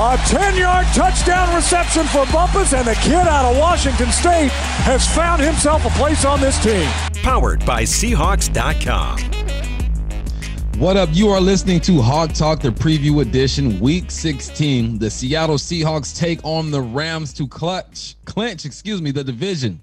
A 10 yard touchdown reception for Bumpus, and the kid out of Washington State has found himself a place on this team. Powered by Seahawks.com. What up? You are listening to Hawk Talk, the preview edition, week 16. The Seattle Seahawks take on the Rams to clutch, clinch, excuse me, the division.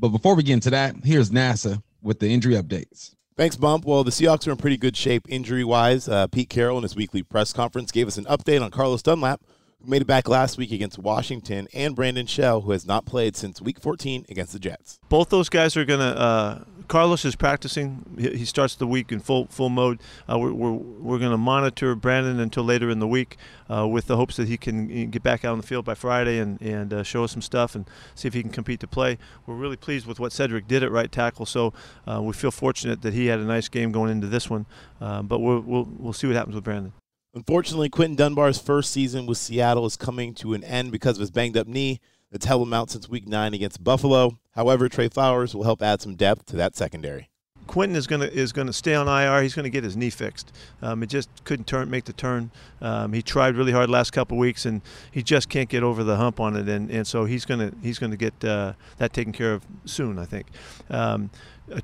But before we get into that, here's NASA with the injury updates. Thanks, Bump. Well, the Seahawks are in pretty good shape injury wise. Uh, Pete Carroll in his weekly press conference gave us an update on Carlos Dunlap, who made it back last week against Washington, and Brandon Shell, who has not played since week 14 against the Jets. Both those guys are going to. Uh, Carlos is practicing. He starts the week in full full mode. Uh, we're we're, we're going to monitor Brandon until later in the week uh, with the hopes that he can get back out on the field by Friday and, and uh, show us some stuff and see if he can compete to play. We're really pleased with what Cedric did at right tackle, so uh, we feel fortunate that he had a nice game going into this one. Uh, but we'll, we'll, we'll see what happens with Brandon. Unfortunately, Quinton Dunbar's first season with Seattle is coming to an end because of his banged up knee that's held him out since week nine against Buffalo. However, Tre Flowers will help add some depth to that secondary. Quinton is going to is going to stay on IR. He's going to get his knee fixed. Um, it just couldn't turn make the turn. Um, he tried really hard last couple weeks, and he just can't get over the hump on it. And, and so he's going to he's going to get uh, that taken care of soon, I think. Um,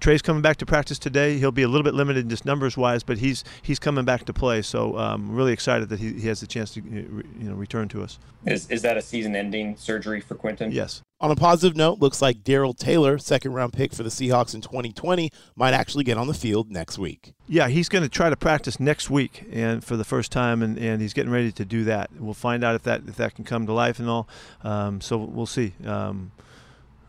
Tre's coming back to practice today. He'll be a little bit limited just numbers wise, but he's he's coming back to play. So um, really excited that he, he has the chance to you know return to us. Is is that a season-ending surgery for Quinton? Yes. On a positive note, looks like Darrell Taylor, second round pick for the Seahawks in 2020, might actually get on the field next week. Yeah, he's going to try to practice next week and for the first time, and, and he's getting ready to do that. We'll find out if that if that can come to life and all. Um, so we'll see. Um,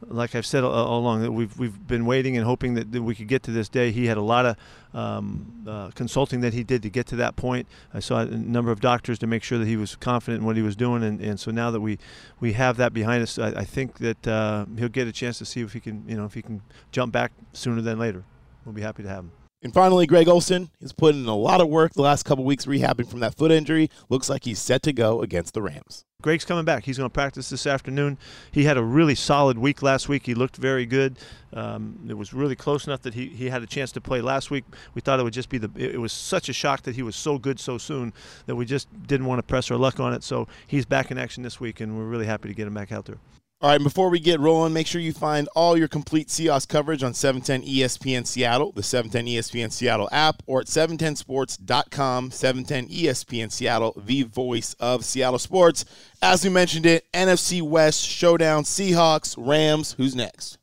like I've said all, along, that we've we've been waiting and hoping that, that, we could get to this day. He had a lot of um, uh, consulting that he did to get to that point. I saw a number of doctors to make sure that he was confident in what he was doing, and, and so now that we we have that behind us, I, I think that uh, he'll get a chance to see if he can you know if he can jump back sooner than later. We'll be happy to have him. And finally, Greg Olsen has put in a lot of work the last couple weeks rehabbing from that foot injury. Looks like he's set to go against the Rams. Greg's coming back. He's going to practice this afternoon. He had a really solid week last week. He looked very good. Um, it was really close enough that he, he had a chance to play last week. We thought it would just be the. It was such a shock that he was so good so soon that we just didn't want to press our luck on it. So he's back in action this week, and we're really happy to get him back out there. All right, before we get rolling, make sure you find all your complete Seahawks coverage on 710 ESPN Seattle, the 710 ESPN Seattle app, or at 710sports.com, 710 ESPN Seattle, the voice of Seattle sports. As we mentioned it, NFC West showdown, Seahawks, Rams. Who's next?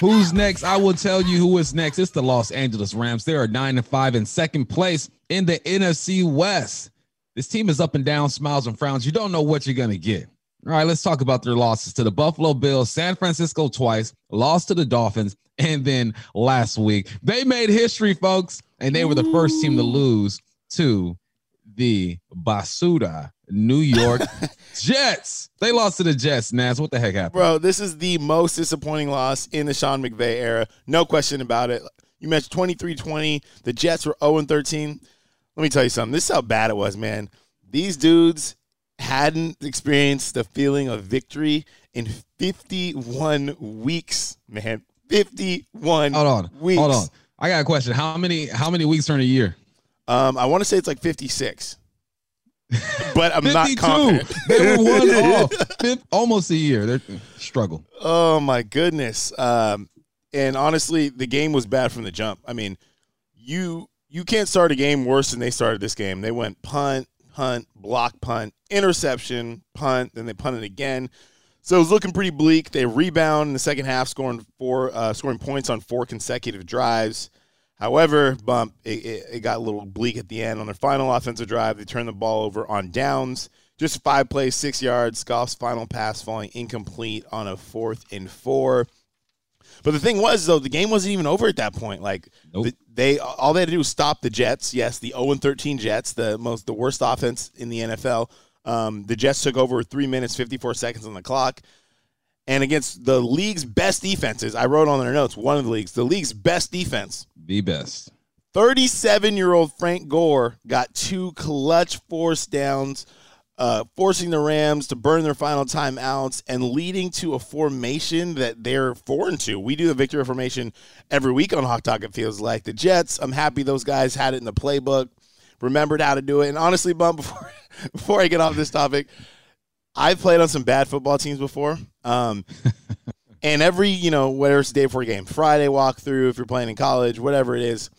Who's next? I will tell you who is next. It's the Los Angeles Rams. They are 9 and 5 in second place in the NFC West. This team is up and down, smiles and frowns. You don't know what you're going to get. All right, let's talk about their losses to the Buffalo Bills, San Francisco twice, lost to the Dolphins, and then last week they made history, folks, and they were the first team to lose to the Basura New York Jets. They lost to the Jets, Naz. What the heck happened? Bro, this is the most disappointing loss in the Sean McVay era. No question about it. You mentioned 23 20. The Jets were 0 13. Let me tell you something. This is how bad it was, man. These dudes hadn't experienced the feeling of victory in 51 weeks, man. 51 Hold on. weeks. Hold on. I got a question. How many how many weeks are in a year? Um, I want to say it's like 56. but I'm not confident. they were one off. Fifth, almost a year. They're struggle. Oh my goodness. Um, and honestly, the game was bad from the jump. I mean, you you can't start a game worse than they started this game. They went punt, punt, block punt, interception, punt, then they punted again. So it was looking pretty bleak. They rebound in the second half, scoring four, uh, scoring points on four consecutive drives. However, bump it, it, it, got a little bleak at the end on their final offensive drive. They turned the ball over on downs, just five plays, six yards. Goff's final pass falling incomplete on a fourth and four. But the thing was, though, the game wasn't even over at that point. Like nope. the, they, all they had to do was stop the Jets. Yes, the 0 13 Jets, the most, the worst offense in the NFL. Um, the Jets took over three minutes, 54 seconds on the clock. And against the league's best defenses. I wrote on their notes one of the leagues, the league's best defense. The best. 37 year old Frank Gore got two clutch force downs, uh, forcing the Rams to burn their final timeouts and leading to a formation that they're foreign to. We do the victory formation every week on Hawk Talk, it feels like. The Jets, I'm happy those guys had it in the playbook, remembered how to do it. And honestly, Bump, before, before I get off this topic, I've played on some bad football teams before. Um, and every, you know, whether it's day before a game, Friday walkthrough, if you're playing in college, whatever it is,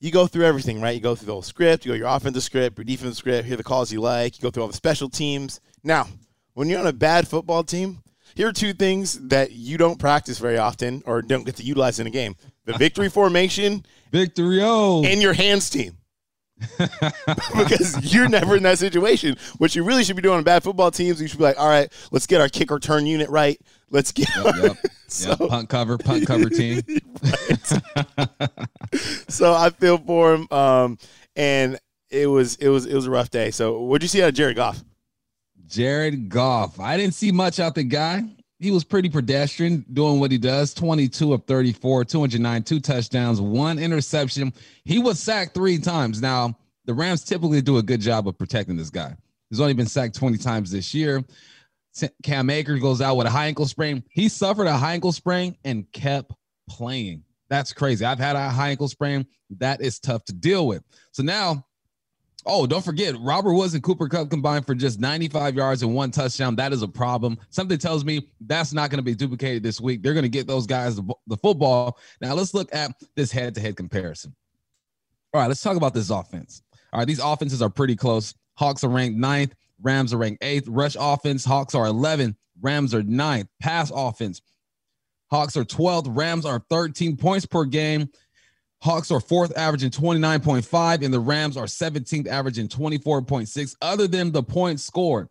you go through everything, right? You go through the whole script, you go your offensive script, your defensive script, hear the calls you like, you go through all the special teams. Now, when you're on a bad football team, here are two things that you don't practice very often or don't get to utilize in a game the victory formation Victory oh. and your hands team. because you're never in that situation. What you really should be doing on bad football teams, you should be like, all right, let's get our kick or turn unit right. Let's get Yep, our- yep, so, yep. Punt cover, punt cover team. so I feel for him. Um, and it was it was it was a rough day. So what'd you see out of Jared Goff? Jared Goff. I didn't see much out the guy. He was pretty pedestrian doing what he does 22 of 34, 209, two touchdowns, one interception. He was sacked three times. Now, the Rams typically do a good job of protecting this guy. He's only been sacked 20 times this year. Cam Akers goes out with a high ankle sprain. He suffered a high ankle sprain and kept playing. That's crazy. I've had a high ankle sprain. That is tough to deal with. So now Oh, don't forget, Robert Woods and Cooper Kupp combined for just 95 yards and one touchdown. That is a problem. Something tells me that's not going to be duplicated this week. They're going to get those guys the, the football. Now, let's look at this head to head comparison. All right, let's talk about this offense. All right, these offenses are pretty close. Hawks are ranked ninth, Rams are ranked eighth. Rush offense, Hawks are 11th, Rams are ninth. Pass offense, Hawks are 12th, Rams are 13 points per game. Hawks are fourth, averaging 29.5, and the Rams are 17th, averaging 24.6. Other than the points scored,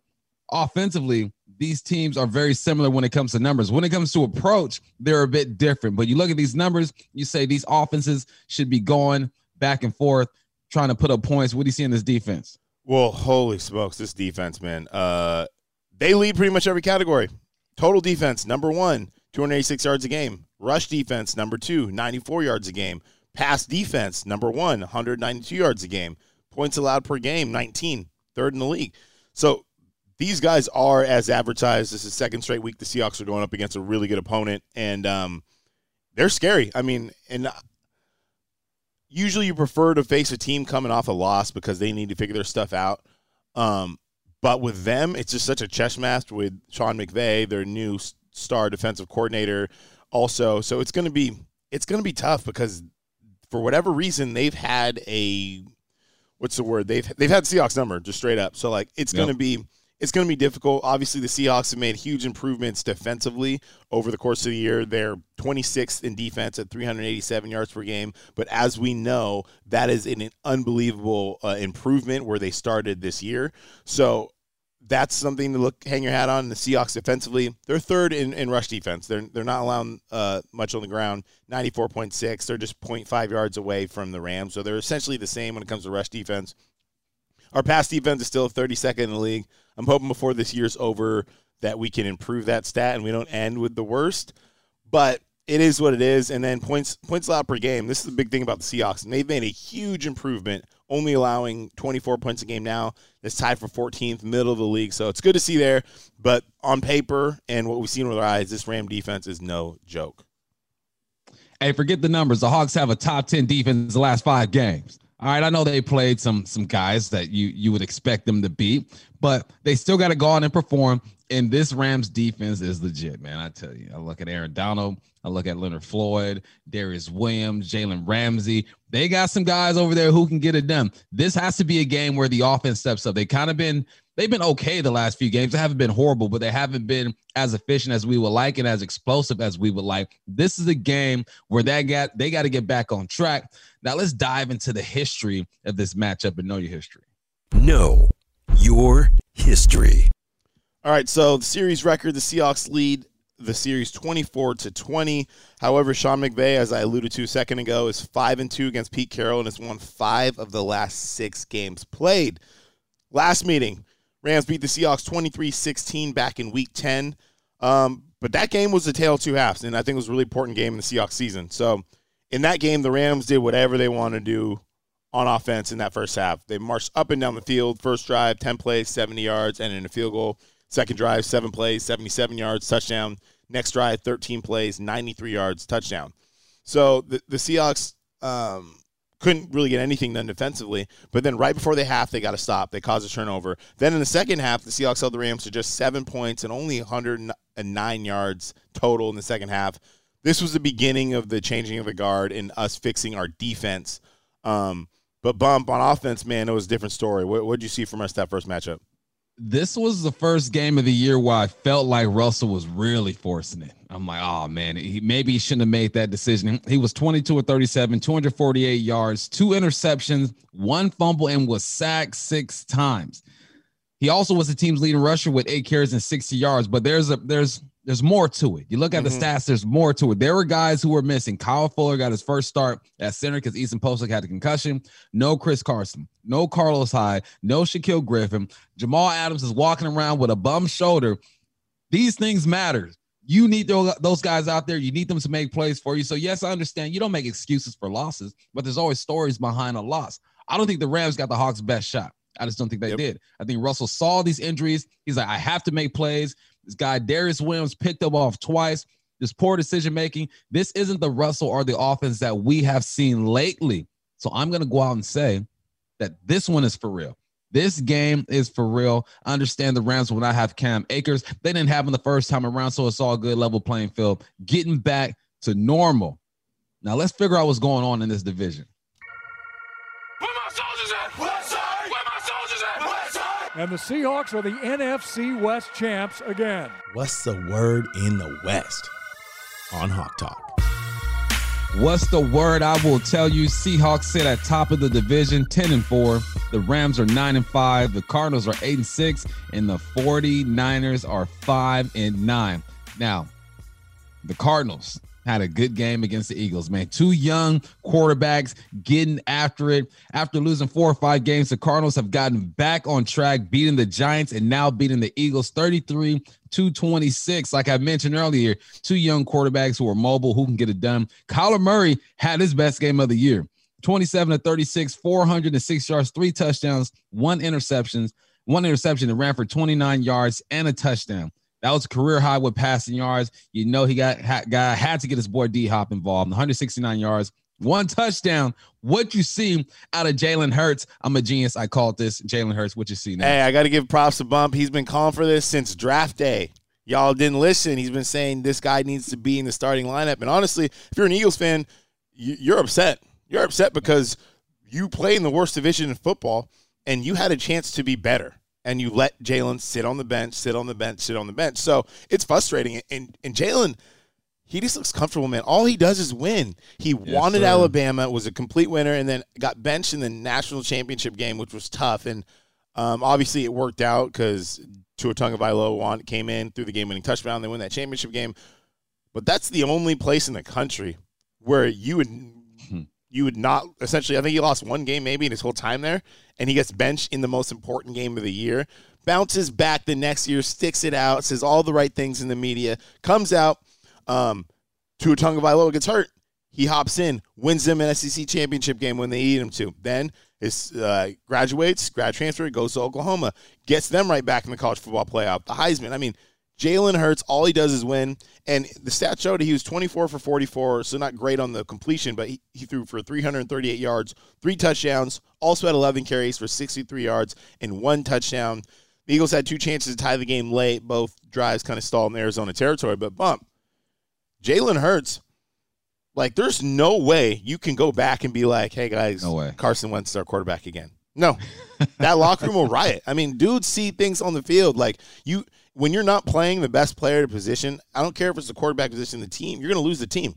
offensively, these teams are very similar when it comes to numbers. When it comes to approach, they're a bit different. But you look at these numbers, you say these offenses should be going back and forth, trying to put up points. What do you see in this defense? Well, holy smokes, this defense, man. Uh, they lead pretty much every category. Total defense, number one, 286 yards a game. Rush defense, number two, 94 yards a game. Pass defense, number one, 192 yards a game. Points allowed per game, 19, third in the league. So these guys are as advertised. This is second straight week the Seahawks are going up against a really good opponent, and um, they're scary. I mean, and usually you prefer to face a team coming off a loss because they need to figure their stuff out. Um, but with them, it's just such a chess match with Sean McVay, their new star defensive coordinator, also. So it's going to be it's going to be tough because for whatever reason they've had a what's the word they've they've had Seahawks number just straight up. So like it's Yep. going to be it's going to be difficult. Obviously, the Seahawks have made huge improvements defensively over the course of the year. They're 26th in defense at 387 yards per game. But as we know, that is an unbelievable uh, improvement where they started this year. So that's something to look hang your hat on. The Seahawks defensively, they're third in, in rush defense. They're they're not allowing uh, much on the ground. 94.6. They're just 0.5 yards away from the Rams. So they're essentially the same when it comes to rush defense. Our pass defense is still 32nd in the league. I'm hoping before this year's over that we can improve that stat and we don't end with the worst. But it is what it is. And then points points allowed per game. This is the big thing about the Seahawks. And they've made a huge improvement, only allowing 24 points a game now. That's tied for 14th, middle of the league. So it's good to see there. But on paper and what we've seen with our eyes, this Ram defense is no joke. Hey, forget the numbers. The Hawks have a top 10 defense the last five games. All right, I know they played some some guys that you you would expect them to beat, but they still got to go on and perform. And this Rams defense is legit, man. I tell you, I look at Aaron Donald, I look at Leonard Floyd, Darious Williams, Jalen Ramsey. They got some guys over there who can get it done. This has to be a game where the offense steps up. They kind of been they've been okay the last few games. They haven't been horrible, but they haven't been as efficient as we would like and as explosive as we would like. This is a game where they got they got to get back on track. Now let's dive into the history of this matchup and know your history. Know your history. All right, so the series record, the Seahawks lead the series 24 to 20. However, Sean McVay, as I alluded to a second ago, is 5 and 2 against Pete Carroll and has won 5 of the last 6 games played. Last meeting, Rams beat the Seahawks 23-16 back in week 10. Um, but that game was a tale of two halves, and I think it was a really important game in the Seahawks season. So in that game, the Rams did whatever they wanted to do on offense in that first half. They marched up and down the field. First drive, 10 plays, 70 yards, and in a field goal. Second drive, seven plays, 77 yards, touchdown. Next drive, 13 plays, 93 yards, touchdown. So the, the Seahawks um, couldn't really get anything done defensively. But then right before the half, they got to stop. They caused a turnover. Then in the second half, the Seahawks held the Rams to just seven points and only 109 yards total in the second half. This was the beginning of the changing of the guard and us fixing our defense. Um, but bump on offense, man, it was a different story. What did you see from us that first matchup? This was the first game of the year where I felt like Russell was really forcing it. I'm like, oh man, he maybe he shouldn't have made that decision. He was 22 or 37, 248 yards, two interceptions, one fumble, and was sacked six times. He also was the team's leading rusher with eight carries and 60 yards. But there's a there's there's more to it. You look at mm-hmm. the stats, there's more to it. There were guys who were missing. Kyle Fuller got his first start at center because Easton Pocic had a concussion. No Chris Carson, no Carlos Hyde, no Shaquill Griffin. Jamal Adams is walking around with a bum shoulder. These things matter. You need those guys out there. You need them to make plays for you. So, yes, I understand you don't make excuses for losses, but there's always stories behind a loss. I don't think the Rams got the Hawks' best shot. I just don't think they yep. did. I think Russell saw these injuries. He's like, I have to make plays. This guy, Darious Williams, picked up off twice. This poor decision making. This isn't the Russell or the offense that we have seen lately. So I'm going to go out and say that this one is for real. This game is for real. I understand the Rams will not have Cam Akers. They didn't have him the first time around, so it's all good level playing field. Getting back to normal. Now let's figure out what's going on in this division. And the Seahawks are the NFC West champs again. What's the word in the West on Hawk Talk? What's the word? I will tell you. Seahawks sit at top of the division, 10 and 4. The Rams are 9 and 5. The Cardinals are 8 and 6. And the 49ers are 5 and 9. Now, the Cardinals, had a good game against the Eagles, man. Two young quarterbacks getting after it. After losing four or five games, the Cardinals have gotten back on track, beating the Giants and now beating the Eagles 33 to 26. Like I mentioned earlier, two young quarterbacks who are mobile, who can get it done. Kyler Murray had his best game of the year 27 to 36, 406 yards, three touchdowns, one interceptions, one interception and ran for 29 yards and a touchdown. That was career high with passing yards. You know, he got guy had to get his boy D Hop involved. 169 yards, one touchdown. What you see out of Jalen Hurts? I'm a genius. I called this Jalen Hurts. What you see now? Hey, I got to give props to Bump. He's been calling for this since draft day. Y'all didn't listen. He's been saying this guy needs to be in the starting lineup. And honestly, if you're an Eagles fan, you're upset. You're upset because you play in the worst division in football and you had a chance to be better and you let Jalen sit on the bench, sit on the bench, sit on the bench. So it's frustrating. And and Jalen, he just looks comfortable, man. All he does is win. He yes, wanted sir. Alabama, was a complete winner, and then got benched in the national championship game, which was tough. And um, obviously it worked out because Tua Tagovailoa came in through the game-winning touchdown. They win that championship game. But that's the only place in the country where you would. You would not essentially. I think he lost one game maybe in his whole time there, and he gets benched in the most important game of the year, bounces back the next year, sticks it out, says all the right things in the media, comes out. Um, Tua Tagovailoa gets hurt. He hops in, wins them an SEC championship game when they need him to. Then is uh, graduates, grad transfer, goes to Oklahoma, gets them right back in the college football playoff. The Heisman. I mean, Jalen Hurts, all he does is win. And the stats showed he was 24 for 44, so not great on the completion, but he, he threw for 338 yards, three touchdowns, also had 11 carries for 63 yards and one touchdown. The Eagles had two chances to tie the game late. Both drives kind of stalled in Arizona territory, but bump. Jalen Hurts, like, there's no way you can go back and be like, hey, guys, no way. Carson Wentz is our quarterback again. No, that locker room will riot. I mean, dudes see things on the field. Like, you – when you're not playing the best player to position, I don't care if it's the quarterback position, the team, you're going to lose the team.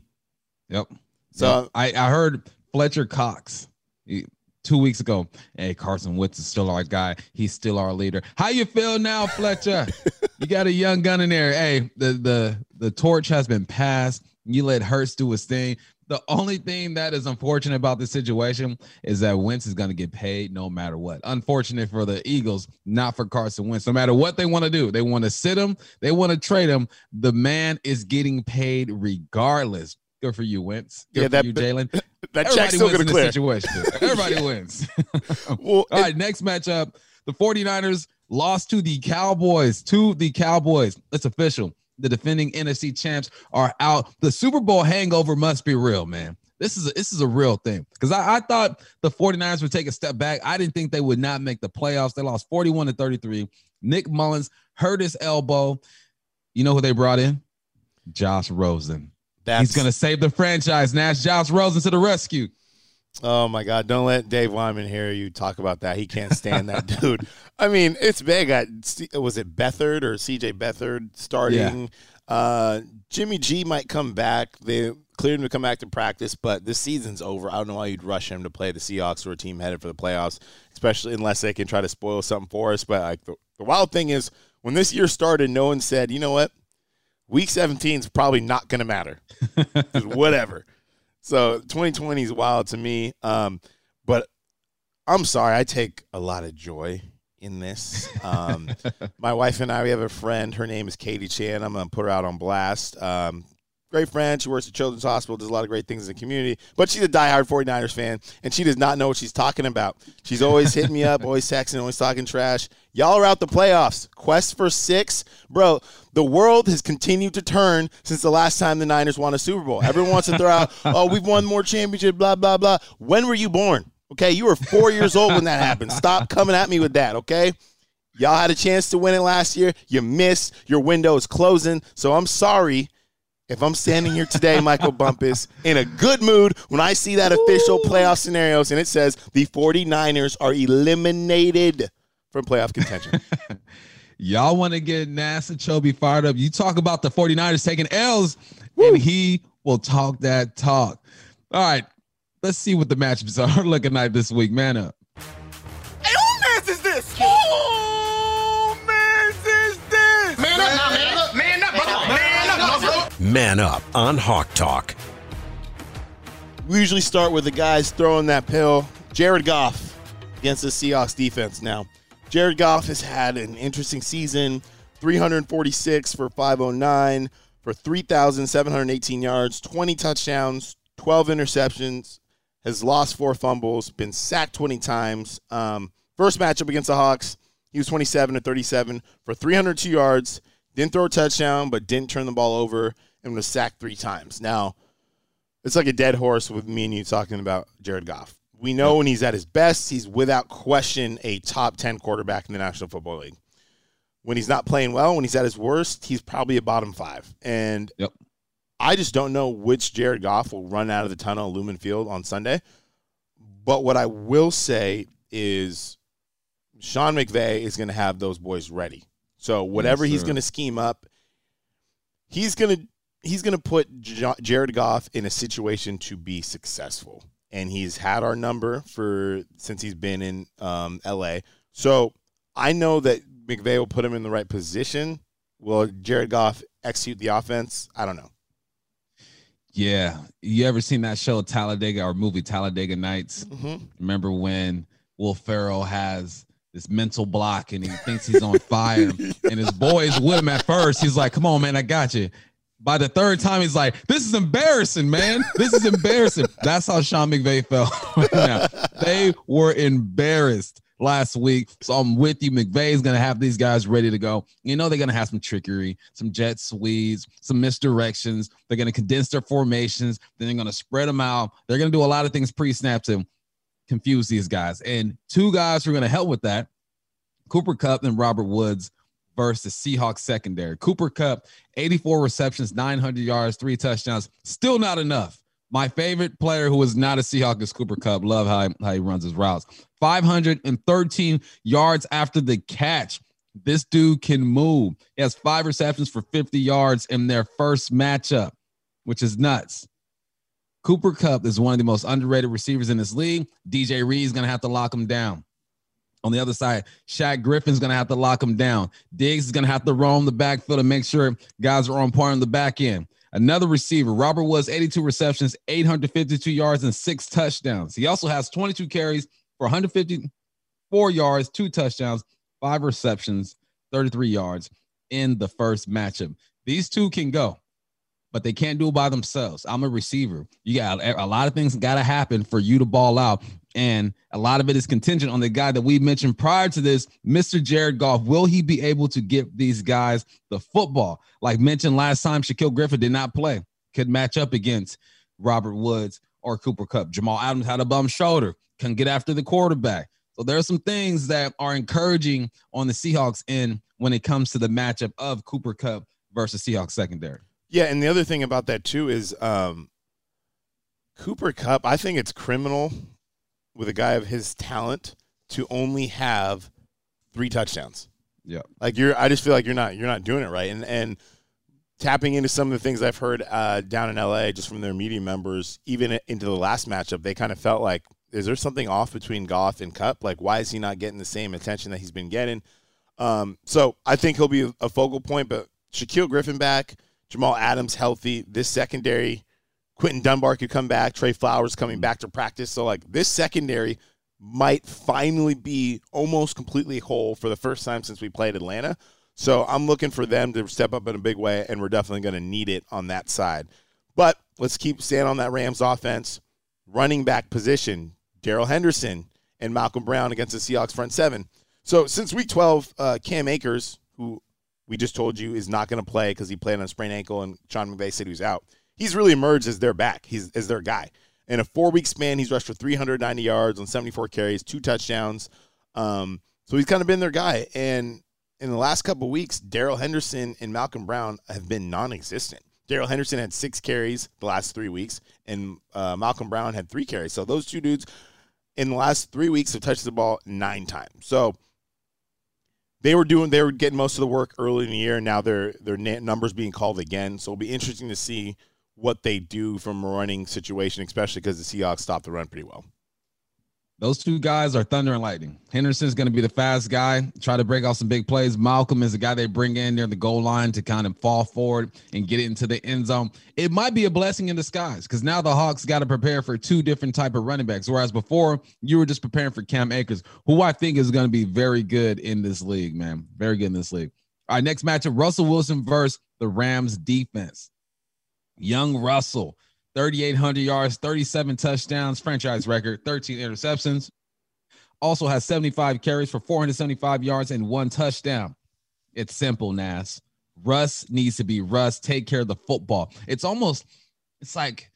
Yep. So yep. I, I heard Fletcher Cox he, two weeks ago. Hey, Carson Wentz is still our guy. He's still our leader. How you feel now, Fletcher? you got a young gun in there. Hey, the the the torch has been passed. You let Hurts do his thing. The only thing that is unfortunate about this situation is that Wentz is going to get paid no matter what. Unfortunate for the Eagles, not for Carson Wentz. No matter what they want to do, they want to sit him, they want to trade him. The man is getting paid regardless. Good for you, Wentz. Good Yeah, for that- you, Jalen. That Everybody check's still going to clear. Situation. Everybody wins. Well, All right, next matchup. The 49ers lost to the Cowboys. To the Cowboys. It's official. The defending NFC champs are out. The Super Bowl hangover must be real, man. This is a, this is a real thing. Because I, I thought the 49ers would take a step back. I didn't think they would not make the playoffs. They lost 41 to 33. Nick Mullens hurt his elbow. You know who they brought in? Josh Rosen. that's He's gonna save the franchise. Nash Josh Rosen to the rescue. Oh my God! Don't let Dave Wyman hear you talk about that. He can't stand that dude. I mean, it's big. I, was it Beathard or C.J. Beathard starting? Uh, Jimmy G might come back. They cleared him to come back to practice, but this season's over. I don't know why you'd rush him to play the Seahawks or a team headed for the playoffs, especially unless they can try to spoil something for us. But like the, the wild thing is, when this year started, no one said, you know what, Week 17 is probably not going to matter. Whatever. So 2020 is wild to me. Um, but I'm sorry, I take a lot of joy in this. Um, my wife and I, we have a friend. Her name is Katie Chan. I'm gonna put her out on blast. Um, great friend. She works at Children's Hospital, does a lot of great things in the community. But she's a diehard 49ers fan, and she does not know what she's talking about. She's always hitting me up, always texting, always talking trash. Y'all are out the playoffs. Quest for six, bro. The world has continued to turn since the last time the Niners won a Super Bowl. Everyone wants to throw out, "Oh, we've won more championships." Blah blah blah. When were you born? Okay, you were four years old when that happened. Stop coming at me with that. Okay. Y'all had a chance to win it last year. You missed. Your window is closing. So I'm sorry if I'm standing here today, Michael Bumpus, in a good mood when I see that official playoff scenarios and it says the 49ers are eliminated from playoff contention. Y'all want to get NASA Chobe fired up. You talk about the 49ers taking L's, and he will talk that talk. All right, let's see what the matchups are looking like this week. Man up. Hey, who mans is this? Who Man up on Hawk Talk. we usually start with the guys throwing that pill. Jared Goff against the Seahawks defense now. Jared Goff has had an interesting season 346 for 509 for 3,718 yards, 20 touchdowns, 12 interceptions, has lost four fumbles, been sacked 20 times. Um, first matchup against the Hawks, he was 27 to 37 for 302 yards, didn't throw a touchdown, but didn't turn the ball over and was sacked three times. Now, it's like a dead horse with me and you talking about Jared Goff. We know when he's at his best, he's without question a top 10 quarterback in the National Football League. When he's not playing well, when he's at his worst, he's probably a bottom five. And Yep. I just don't know which Jared Goff will run out of the tunnel at Lumen Field on Sunday. But what I will say is Sean McVay is going to have those boys ready. So whatever he's going to scheme up, he's going to he's going to put J- Jared Goff in a situation to be successful. And he's had our number for since he's been in um, LA. So I know that McVay will put him in the right position. Will Jared Goff execute the offense? I don't know. Yeah. You ever seen that show Talladega or movie Talladega Nights? Mm-hmm. Remember when Will Ferrell has this mental block and he thinks he's on fire and his boys with him at first. He's like, come on, man, I got you. By the third time, he's like, this is embarrassing, man. This is embarrassing. That's how Sean McVay felt. now. They were embarrassed last week. So I'm with you. McVay is going to have these guys ready to go. You know, they're going to have some trickery, some jet sweeps, some misdirections. They're going to condense their formations. Then they're going to spread them out. They're going to do a lot of things pre snap to confuse these guys. And two guys who are going to help with that Cooper Kupp and Robert Woods versus Seahawks secondary. Cooper Kupp, 84 receptions, 900 yards, three touchdowns. Still not enough. My favorite player who is not a Seahawk is Cooper Kupp. Love how he, how he runs his routes. 513 yards after the catch. This dude can move. He has five receptions for 50 yards in their first matchup, which is nuts. Cooper Kupp is one of the most underrated receivers in this league. DJ Reed is going to have to lock him down. On the other side, Shaq Griffin's going to have to lock him down. Diggs is going to have to roam the backfield and make sure guys are on point on the back end. Another receiver, Robert Woods, 82 receptions, 852 yards, and six touchdowns. He also has 22 carries for 154 yards, two touchdowns, five receptions, 33 yards in the first matchup. These two can go, but they can't do it by themselves. I'm a receiver. You got a lot of things got to happen for you to ball out. And a lot of it is contingent on the guy that we mentioned prior to this, Mr. Jared Goff. Will he be able to give these guys the football? Like mentioned last time, Shaquill Griffin did not play, could match up against Robert Woods or Cooper Kupp. Jamal Adams had a bum shoulder, can get after the quarterback. So there are some things that are encouraging on the Seahawks in when it comes to the matchup of Cooper Kupp versus Seahawks secondary. Yeah, and the other thing about that too is um, Cooper Kupp. I think it's criminal with a guy of his talent to only have three touchdowns. Yeah, like you're. I just feel like you're not. You're not doing it right. And and tapping into some of the things I've heard uh, down in LA, just from their media members, even into the last matchup, they kind of felt like, is there something off between Goff and Kupp? Like, why is he not getting the same attention that he's been getting? Um, so I think he'll be a focal point. But Shaquill Griffin back, Jamal Adams healthy, this secondary Quinton Dunbar could come back. Tre Flowers coming back to practice. So, like, this secondary might finally be almost completely whole for the first time since we played Atlanta. So, I'm looking for them to step up in a big way, and we're definitely going to need it on that side. But let's keep staying on that Rams offense. Running back position, Darrell Henderson and Malcolm Brown against the Seahawks front seven. So, since week 12, uh, Cam Akers, who we just told you is not going to play because he played on a sprained ankle, and Sean McVay said he was out he's really emerged as their back. He's as their guy. In a four week span, he's rushed for 390 yards on 74 carries, two touchdowns. Um, so he's kind of been their guy. And in the last couple weeks, Darrell Henderson and Malcolm Brown have been non existent. Darrell Henderson had six carries the last three weeks, and uh, Malcolm Brown had three carries. So those two dudes in the last three weeks have touched the ball nine times. So they were doing they were getting most of the work early in the year. And Now their their numbers being called again. So it'll be interesting to see what they do from a running situation, especially because the Seahawks stopped the run pretty well. Those two guys are thunder and lightning. Henderson's going to be the fast guy, try to break off some big plays. Malcolm is the guy they bring in near the goal line to kind of fall forward and get it into the end zone. It might be a blessing in disguise because now the Hawks got to prepare for two different type of running backs, whereas before you were just preparing for Cam Akers, who I think is going to be very good in this league, man. Very good in this league. All right, next matchup: Russell Wilson versus the Rams defense. Young Russell, 3,800 yards, 37 touchdowns, franchise record, 13 interceptions. Also has 75 carries for 475 yards and one touchdown. It's simple, Nas. Russ needs to be Russ. Take care of the football. It's almost, it's like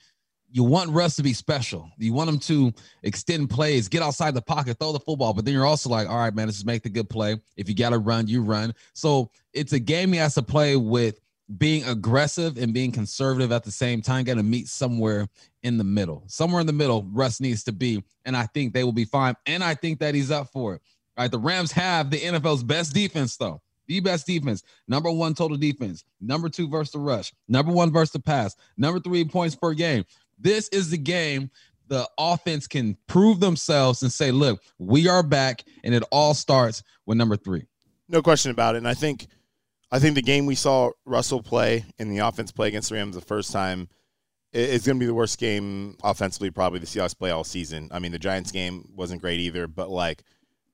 you want Russ to be special. You want him to extend plays, get outside the pocket, throw the football. But then you're also like, all right, man, let's just make the good play. If you got to run, you run. So it's a game he has to play with being aggressive and being conservative at the same time, got to meet somewhere in the middle. Somewhere in the middle, Russ needs to be. And I think they will be fine. And I think that he's up for it. All right. The Rams have the NFL's best defense, though. The best defense, number one total defense, number two versus the rush, number one versus the pass, number three points per game. This is the game the offense can prove themselves and say, look, we are back. And it all starts with number three. No question about it. And I think I think the game we saw Russell play in the offense play against the Rams the first time is going to be the worst game offensively probably the Seahawks play all season. I mean, the Giants game wasn't great either, but like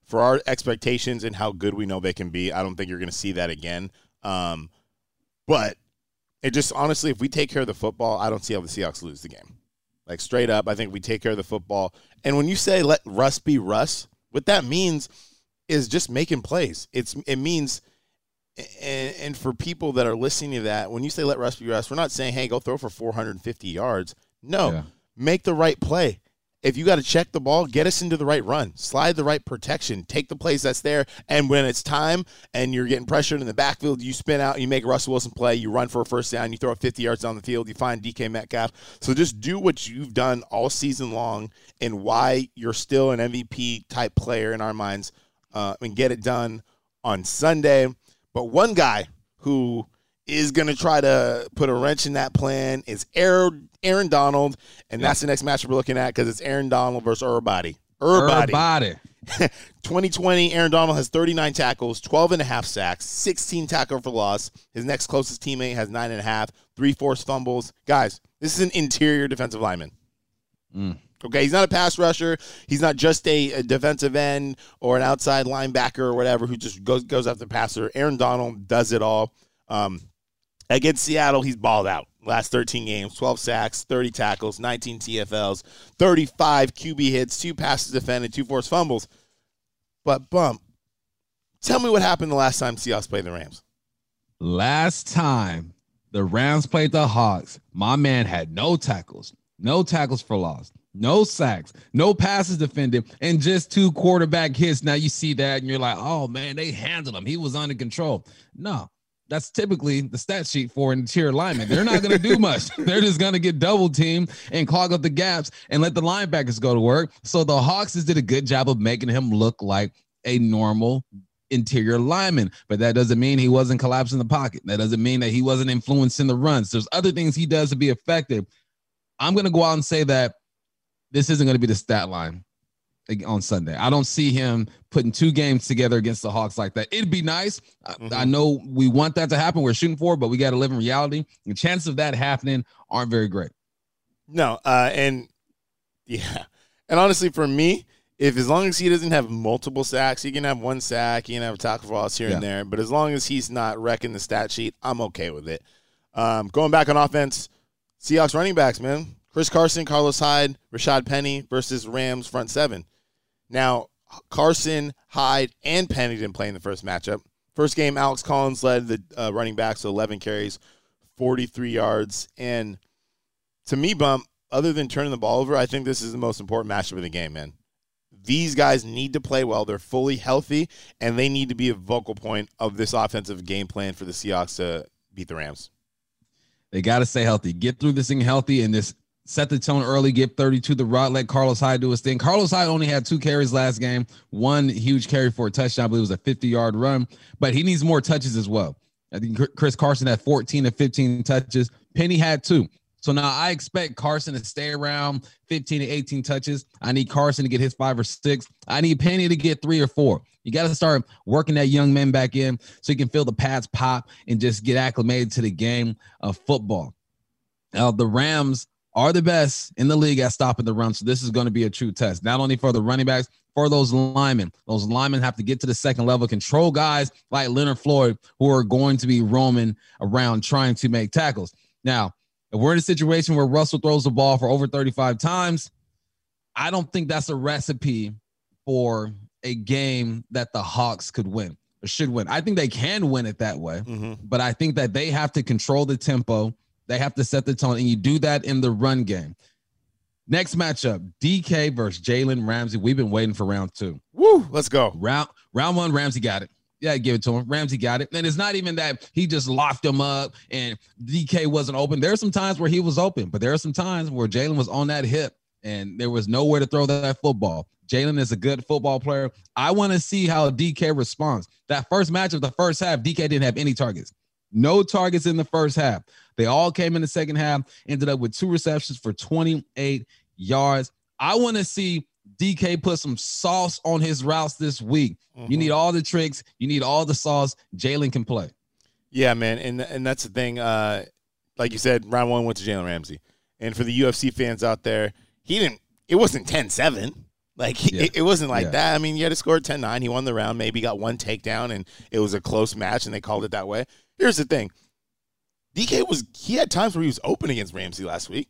for our expectations and how good we know they can be, I don't think you're going to see that again. Um, but it just honestly, if we take care of the football, I don't see how the Seahawks lose the game. Like straight up, I think we take care of the football. And when you say let Russ be Russ, what that means is just making plays. It's it means and, and, for people that are listening to that, when you say let Russ be Russ, we're not saying, hey, go throw for 450 yards. No, yeah. make the right play. If you got to check the ball, get us into the right run, slide the right protection, take the plays that's there. And when it's time and you're getting pressured in the backfield, you spin out, you make Russell Wilson play, you run for a first down, you throw it 50 yards down the field, you find DK Metcalf. So just do what you've done all season long and why you're still an MVP type player in our minds uh, and get it done on Sunday. But one guy who is going to try to put a wrench in that plan is Aaron, Aaron Donald, and that's the next match we're looking at because it's Aaron Donald versus Urbody. Urbody. Urbody. 2020, Aaron Donald has 39 tackles, 12 and a half sacks, 16 tackle for loss. His next closest teammate has nine and a half, three forced fumbles. Guys, this is an interior defensive lineman. Mm. Okay, he's not a pass rusher. He's not just a, a, defensive end or an outside linebacker or whatever who just goes goes after the passer. Aaron Donald does it all. Um, against Seattle, he's balled out. Last 13 games, 12 sacks, 30 tackles, 19 TFLs, 35 QB hits, two passes defended, two forced fumbles. But bump, tell me what happened the last time Seahawks played the Rams. Last time the Rams played the Hawks, my man had no tackles, no tackles for loss, no sacks, no passes defended, and just two quarterback hits. Now you see that and you're like, oh man, they handled him. He was under control. No, that's typically the stat sheet for an interior lineman. They're not going to do much. They're just going to get double teamed and clog up the gaps and let the linebackers go to work. So the Hawks did a good job of making him look like a normal interior lineman, but that doesn't mean he wasn't collapsing the pocket. That doesn't mean that he wasn't influencing the runs. There's other things he does to be effective. I'm going to go out and say that this isn't going to be the stat line on Sunday. I don't see him putting two games together against the Hawks like that. It'd be nice. Mm-hmm. I, I, know we want that to happen. We're shooting for it, but we got to live in reality. The chances of that happening aren't very great. No, uh, and yeah, and honestly, for me, if as long as he doesn't have multiple sacks, he can have one sack, he can have a tackle for loss here yeah. and there. But as long as he's not wrecking the stat sheet, I'm okay with it. Um, going back on offense, Seahawks running backs, man. Chris Carson, Carlos Hyde, Rashaad Penny versus Rams front seven. Now, Carson, Hyde, and Penny didn't play in the first matchup. First game, Alex Collins led the uh, running backs to 11 carries, 43 yards. And to me, Bump, other than turning the ball over, I think this is the most important matchup of the game, man. These guys need to play well. They're fully healthy, and they need to be a vocal point of this offensive game plan for the Seahawks to beat the Rams. They got to stay healthy. Get through this thing healthy, and this set the tone early, give 32 the rock, let Carlos Hyde do his thing. Carlos Hyde only had two carries last game, one huge carry for a touchdown, I believe it was a 50 yard run, but he needs more touches as well. I think Chris Carson had 14 to 15 touches. Penny had two. So now I expect Carson to stay around 15 to 18 touches. I need Carson to get his five or six. I need Penny to get three or four. You got to start working that young man back in so you can feel the pads pop and just get acclimated to the game of football. Now, the Rams are the best in the league at stopping the run. So this is going to be a true test, not only for the running backs, for those linemen. Those linemen have to get to the second level, control guys like Leonard Floyd who are going to be roaming around trying to make tackles. Now, if we're in a situation where Russell throws the ball for over 35 times, I don't think that's a recipe for a game that the Hawks could win or should win. I think they can win it that way, mm-hmm. but I think that they have to control the tempo they have to set the tone, and you do that in the run game. Next matchup, DK versus Jalen Ramsey. We've been waiting for round two. Woo, let's go. Round round one, Ramsey got it. Yeah, give it to him. Ramsey got it. And it's not even that he just locked him up and DK wasn't open. There are some times where he was open, but there are some times where Jalen was on that hip and there was nowhere to throw that football. Jalen is a good football player. I want to see how DK responds. That first match of the first half, DK didn't have any targets. No targets in the first half. They all came in the second half, ended up with two receptions for 28 yards. I want to see DK put some sauce on his routes this week. Mm-hmm. You need all the tricks, you need all the sauce. Jalen can play. Yeah, man. And and that's the thing. Uh, like you said, round one went to Jalen Ramsey. And for the UFC fans out there, he didn't it wasn't 10-7. Like yeah. it, it, wasn't like yeah. that. I mean, he had to score 10-9. He won the round, maybe got one takedown, and it was a close match, and they called it that way. Here's the thing. DK was he had times where he was open against Ramsey last week.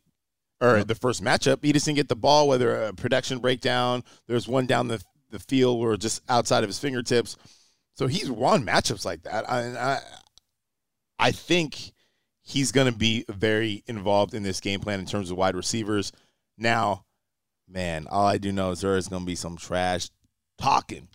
Or yep. the first matchup. He just didn't get the ball, whether a production breakdown, there's one down the, the field or just outside of his fingertips. So he's won matchups like that. I I, I think he's going to be very involved in this game plan in terms of wide receivers. Now, man, all I do know is there is going to be some trash talking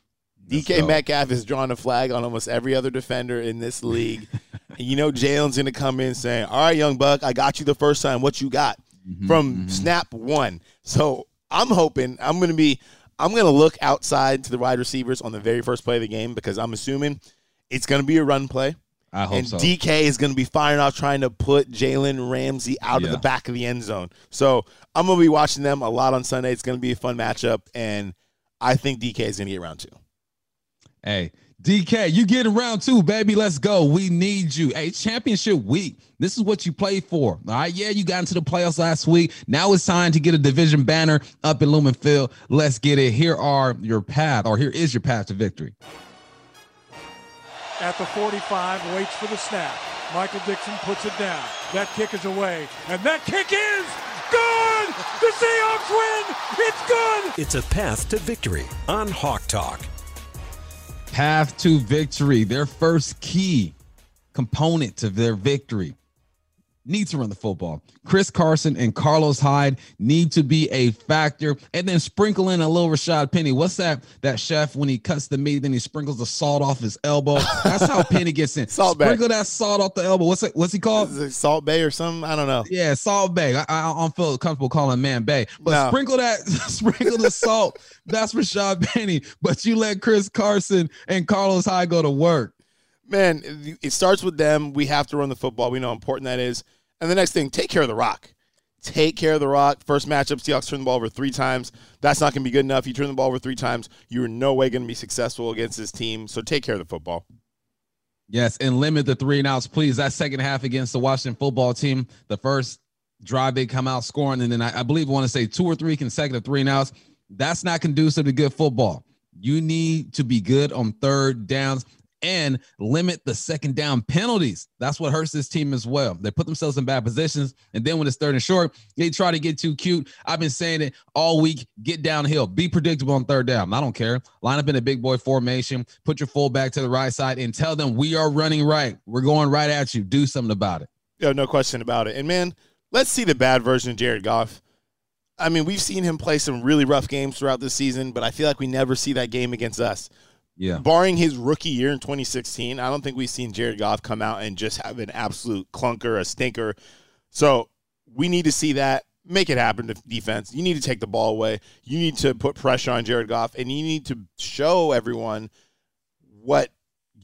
DK Metcalf has drawn a flag on almost every other defender in this league. and you know Jalen's going to come in saying, "All right, young buck, I got you the first time. What you got?" Mm-hmm, From mm-hmm. snap one. So I'm hoping I'm going to be. I'm going to look outside to the wide receivers on the very first play of the game because I'm assuming it's going to be a run play. I hope and so. DK is going to be firing off trying to put Jalen Ramsey out yeah. of the back of the end zone. So I'm going to be watching them a lot on Sunday. It's going to be a fun matchup, and I think DK is going to get round two. Hey, DK, you get around two, baby. Let's go. We need you. Hey, championship week. This is what you play for. All right. Yeah, you got into the playoffs last week. Now it's time to get a division banner up in Lumen Field. Let's get it. Here are your path, or here is your path to victory. At the 45, waits for the snap. Michael Dickson puts it down. That kick is away. And that kick is good! The Seahawks win! It's good! It's a path to victory on Hawk Talk. Path to victory, their first key component to their victory. Need to run the football. Chris Carson and Carlos Hyde need to be a factor, and then sprinkle in a little Rashaad Penny. What's that? That chef when he cuts the meat, then he sprinkles the salt off his elbow. That's how Penny gets in. Salt. Sprinkle that salt off the elbow. What's it? What's he called? Is it Salt Bae or something? I don't know. Yeah, Salt Bae. I, I don't feel comfortable calling man Bae, but No. sprinkle that, sprinkle the salt. That's Rashaad Penny. But you let Chris Carson and Carlos Hyde go to work. Man, it starts with them. We have to run the football. We know how important that is. And the next thing, take care of the rock. Take care of the rock. First matchup, Seahawks turn the ball over three times. That's not going to be good enough. You turn the ball over three times, you're no way going to be successful against this team. So take care of the football. Yes, and limit the three and outs, please. That second half against the Washington football team, the first drive they come out scoring, and then I, I believe I want to say two or three consecutive three and outs. That's not conducive to good football. You need to be good on third downs and limit the second down penalties. That's what hurts this team as well. They put themselves in bad positions, and then when it's third and short, they try to get too cute. I've been saying it all week. Get downhill. Be predictable on third down. I don't care. Line up in a big boy formation. Put your fullback to the right side and tell them we are running right. We're going right at you. Do something about it. No question about it. And man, let's see the bad version of Jared Goff. I mean, we've seen him play some really rough games throughout this season, but I feel like we never see that game against us. Yeah. Barring his rookie year in 2016, I don't think we've seen Jared Goff come out and just have an absolute clunker, a stinker. So we need to see that. Make it happen to defense. You need to take the ball away. You need to put pressure on Jared Goff, and you need to show everyone what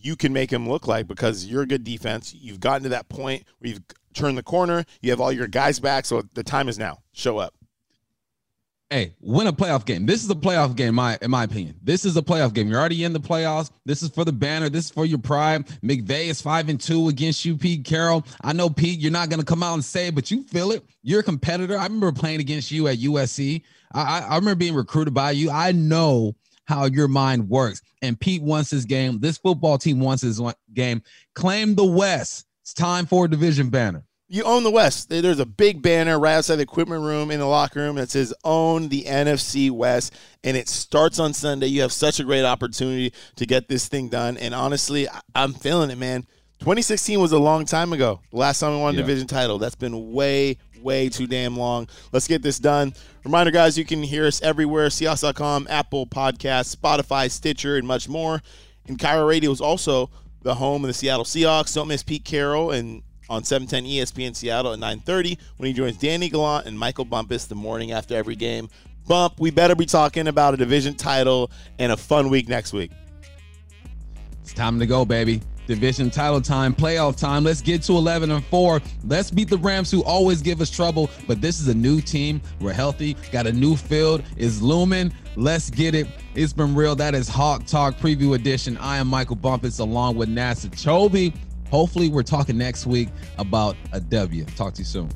you can make him look like because you're a good defense. You've gotten to that point where you've turned the corner. You have all your guys back, so the time is now. Show up. Hey, win a playoff game. This is a playoff game, my in my opinion. This is a playoff game. You're already in the playoffs. This is for the banner. This is for your pride. McVay is five and two against you, Pete Carroll. I know, Pete, you're not gonna come out and say it, but you feel it. You're a competitor. I remember playing against you at USC. I, I, I remember being recruited by you. I know how your mind works. And Pete wants his game. This football team wants his game. Claim the West. It's time for a division banner. You own the West. There's a big banner right outside the equipment room in the locker room that says "Own the NFC West," and it starts on Sunday. You have such a great opportunity to get this thing done, and honestly, I'm feeling it, man. 2016 was a long time ago. The last time we won a Yeah. division title. That's been way, way too damn long. Let's get this done. Reminder, guys, you can hear us everywhere: Seahawks.com, Apple Podcasts, Spotify, Stitcher, and much more. And KIRO Radio is also the home of the Seattle Seahawks. Don't miss Pete Carroll and on 710 ESPN Seattle at 9:30 when he joins Danny Gallant and Michael Bumpus the morning after every game. Bump, we better be talking about a division title and a fun week next week. It's time to go, baby. Division title time, playoff time. Let's get to 11 and 4. Let's beat the Rams, who always give us trouble. But this is a new team. We're healthy, got a new field, is looming. Let's get it. It's been real. That is Hawk Talk Preview Edition. I am Michael Bumpus along with NASA Chobe. Hopefully, we're talking next week about a W. Talk to you soon.